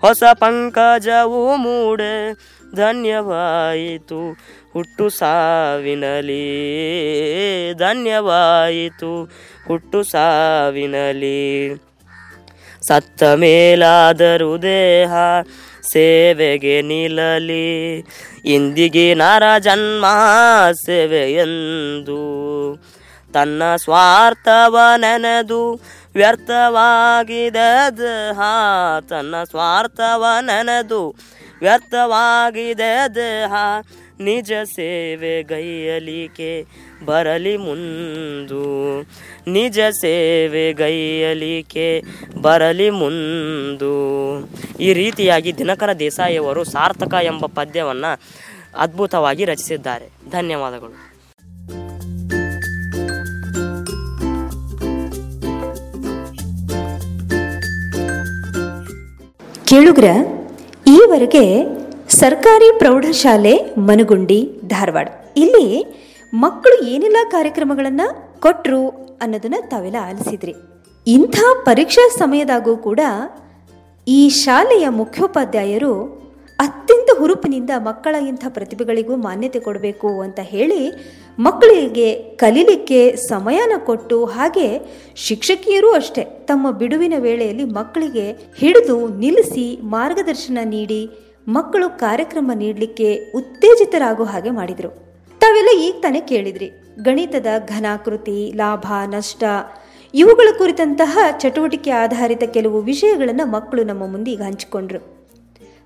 ಹೊಸ ಪಂಕಜವು ಮೂಡ, ಧನ್ಯವಾಯಿತು ಹುಟ್ಟು ಸಾವಿನಲಿ ಧನ್ಯವಾಯಿತು. ಹುಟ್ಟು ಸಾವಿನಲಿ ಸತ್ತ ಮೇಲಾದರೂ ದೇಹ ಸೇವೆಗೆ ನಿಲ್ಲಲಿ. ಇಂದಿಗೆ ನರ ಜನ್ಮ ಸೇವೆಯೆಂದು ತನ್ನ ಸ್ವಾರ್ಥವ ನೆನೆದು ವ್ಯರ್ಥವಾಗಿದೆ ದೇಹ. ತನ್ನ ಸ್ವಾರ್ಥವ ನೆನೆದು ವ್ಯರ್ಥವಾಗಿದೆ ದೇಹ. ನಿಜ ಸೇವೆ ಗೈಯಲಿಕೆ ಬರಲಿ ಮುಂದು. ನಿಜ ಸೇವೆ ಗೈಯಲಿಕೆ ಬರಲಿ ಮುಂದು. ಈ ರೀತಿಯಾಗಿ ದಿನಕರ ದೇಸಾಯಿಯವರು ಸಾರ್ಥಕ ಎಂಬ ಪದ್ಯವನ್ನು ಅದ್ಭುತವಾಗಿ ರಚಿಸಿದ್ದಾರೆ. ಧನ್ಯವಾದಗಳು. ಕೇಳುಗ್ರ, ಈವರೆಗೆ ಸರ್ಕಾರಿ ಪ್ರೌಢಶಾಲೆ, ಮನಗುಂಡಿ, ಧಾರವಾಡ. ಇಲ್ಲಿ ಮಕ್ಕಳು ಏನೆಲ್ಲ ಕಾರ್ಯಕ್ರಮಗಳನ್ನು ಕೊಟ್ಟರು ಅನ್ನೋದನ್ನ ತಾವೆಲ್ಲ ಆಲಿಸಿದ್ರಿ. ಇಂಥ ಪರೀಕ್ಷಾ ಸಮಯದಾಗೂ ಕೂಡ ಈ ಶಾಲೆಯ ಮುಖ್ಯೋಪಾಧ್ಯಾಯರು ಅತ್ಯಂತ ಹುರುಪಿನಿಂದ ಮಕ್ಕಳ ಇಂಥ ಪ್ರತಿಭೆಗಳಿಗೂ ಮಾನ್ಯತೆ ಕೊಡಬೇಕು ಅಂತ ಹೇಳಿ ಮಕ್ಕಳಿಗೆ ಕಲೀಲಿಕ್ಕೆ ಸಮಯನ ಕೊಟ್ಟು ಹಾಗೆ ಶಿಕ್ಷಕಿಯರು ಅಷ್ಟೇ ತಮ್ಮ ಬಿಡುವಿನ ವೇಳೆಯಲ್ಲಿ ಮಕ್ಕಳಿಗೆ ಹಿಡಿದು ನಿಲ್ಲಿಸಿ ಮಾರ್ಗದರ್ಶನ ನೀಡಿ ಮಕ್ಕಳು ಕಾರ್ಯಕ್ರಮ ನೀಡಲಿಕ್ಕೆ ಉತ್ತೇಜಿತರಾಗೋ ಹಾಗೆ ಮಾಡಿದರು. ತಾವೆಲ್ಲ ಈಗ ತಾನೇ ಕೇಳಿದ್ರಿ. ಗಣಿತದ ಘನಾಕೃತಿ, ಲಾಭ, ನಷ್ಟ, ಇವುಗಳ ಕುರಿತಂತಹ ಚಟುವಟಿಕೆ ಆಧಾರಿತ ಕೆಲವು ವಿಷಯಗಳನ್ನು ಮಕ್ಕಳು ನಮ್ಮ ಮುಂದೆ ಈಗ ಹಂಚಿಕೊಂಡ್ರು.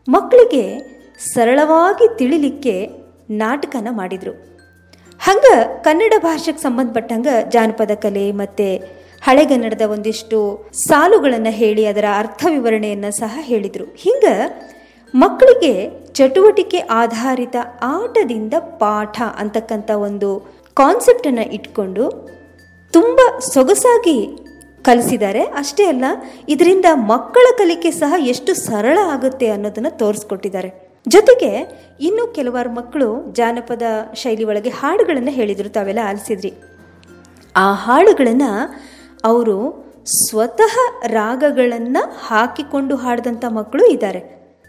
ಮಕ್ಕಳಿಗೆ ಸರಳವಾಗಿ ತಿಳಿಲಿಕ್ಕೆ ನಾಟಕನ ಮಾಡಿದರು. ಹಂಗೆ ಕನ್ನಡ ಭಾಷೆಗೆ ಸಂಬಂಧಪಟ್ಟಂಗೆ ಜಾನಪದ ಕಲೆ ಮತ್ತು ಹಳೆಗನ್ನಡದ ಒಂದಿಷ್ಟು ಸಾಲುಗಳನ್ನು ಹೇಳಿ ಅದರ ಅರ್ಥ ವಿವರಣೆಯನ್ನು ಸಹ ಹೇಳಿದರು. ಹಿಂಗೆ ಮಕ್ಕಳಿಗೆ ಚಟುವಟಿಕೆ ಆಧಾರಿತ ಆಟದಿಂದ ಪಾಠ ಅಂತಕ್ಕಂಥ ಒಂದು ಕಾನ್ಸೆಪ್ಟನ್ನು ಇಟ್ಕೊಂಡು ತುಂಬ ಸೊಗಸಾಗಿ ಕಲಿಸಿದ್ದಾರೆ. ಅಷ್ಟೇ ಅಲ್ಲ, ಇದರಿಂದ ಮಕ್ಕಳ ಕಲಿಕೆ ಸಹ ಎಷ್ಟು ಸರಳ ಆಗುತ್ತೆ ಅನ್ನೋದನ್ನು ತೋರಿಸ್ಕೊಟ್ಟಿದ್ದಾರೆ. ಜೊತೆಗೆ ಇನ್ನೂ ಕೆಲವಾರು ಮಕ್ಕಳು ಜಾನಪದ ಶೈಲಿ ಒಳಗೆ ಹಾಡುಗಳನ್ನು ಹೇಳಿದರು, ತಾವೆಲ್ಲ ಆಲಿಸಿದ್ರಿ. ಆ ಹಾಡುಗಳನ್ನು ಅವರು ಸ್ವತಃ ರಾಗಗಳನ್ನು ಹಾಕಿಕೊಂಡು ಹಾಡಿದಂಥ ಮಕ್ಕಳು ಇದ್ದಾರೆ.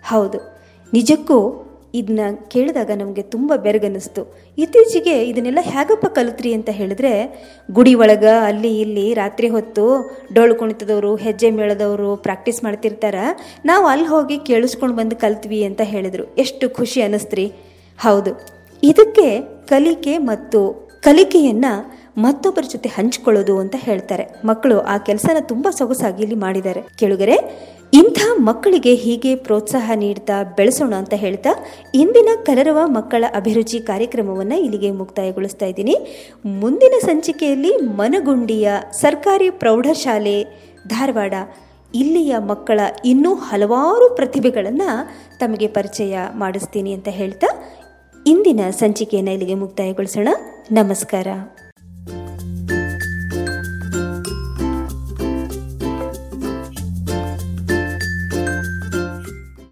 ಹೌದು. ನಿಜಕ್ಕೂ ಇದನ್ನ ಕೇಳಿದಾಗ ನಮಗೆ ತುಂಬ ಬೆರಗನ್ನಿಸ್ತು. ಇತ್ತೀಚೆಗೆ ಇದನ್ನೆಲ್ಲ ಹೇಗಪ್ಪ ಕಲಿತ್ರಿ ಅಂತ ಹೇಳಿದ್ರೆ, ಗುಡಿ ಒಳಗೆ ಅಲ್ಲಿ ಇಲ್ಲಿ ರಾತ್ರಿ ಹೊತ್ತು ಡೊಳ್ಳು ಕುಣಿತದವರು, ಹೆಜ್ಜೆ ಮೇಳದವರು ಪ್ರಾಕ್ಟೀಸ್ ಮಾಡ್ತಿರ್ತಾರ. ನಾವು ಅಲ್ಲಿ ಹೋಗಿ ಕೇಳಿಸ್ಕೊಂಡು ಬಂದು ಕಲ್ತ್ವಿ ಅಂತ ಹೇಳಿದರು. ಎಷ್ಟು ಖುಷಿ ಅನ್ನಿಸ್ತ್ರಿ. ಹೌದು. ಇದಕ್ಕೆ ಕಲಿಕೆ ಮತ್ತು ಕಲಿಕೆಯನ್ನು ಮತ್ತೊಬ್ಬರ ಜೊತೆ ಹಂಚ್ಕೊಳ್ಳೋದು ಅಂತ ಹೇಳ್ತಾರೆ. ಮಕ್ಕಳು ಆ ಕೆಲಸನ ತುಂಬ ಸೊಗಸಾಗಿ ಇಲ್ಲಿ ಮಾಡಿದ್ದಾರೆ. ಕೇಳುಗರೆ ಇಂಥ ಮಕ್ಕಳಿಗೆ ಹೀಗೆ ಪ್ರೋತ್ಸಾಹ ನೀಡ್ತಾ ಬೆಳೆಸೋಣ ಅಂತ ಹೇಳ್ತಾ ಇಂದಿನ ಕಲರವ ಮಕ್ಕಳ ಅಭಿರುಚಿ ಕಾರ್ಯಕ್ರಮವನ್ನು ಇಲ್ಲಿಗೆ ಮುಕ್ತಾಯಗೊಳಿಸ್ತಾ ಇದ್ದೀನಿ. ಮುಂದಿನ ಸಂಚಿಕೆಯಲ್ಲಿ ಮನಗುಂಡಿಯ ಸರ್ಕಾರಿ ಪ್ರೌಢಶಾಲೆ ಧಾರವಾಡ, ಇಲ್ಲಿಯ ಮಕ್ಕಳ ಇನ್ನೂ ಹಲವಾರು ಪ್ರತಿಭೆಗಳನ್ನು ತಮಗೆ ಪರಿಚಯ ಮಾಡಿಸ್ತೀನಿ ಅಂತ ಹೇಳ್ತಾ ಇಂದಿನ ಸಂಚಿಕೆಯನ್ನು ಇಲ್ಲಿಗೆ ಮುಕ್ತಾಯಗೊಳಿಸೋಣ. ನಮಸ್ಕಾರ.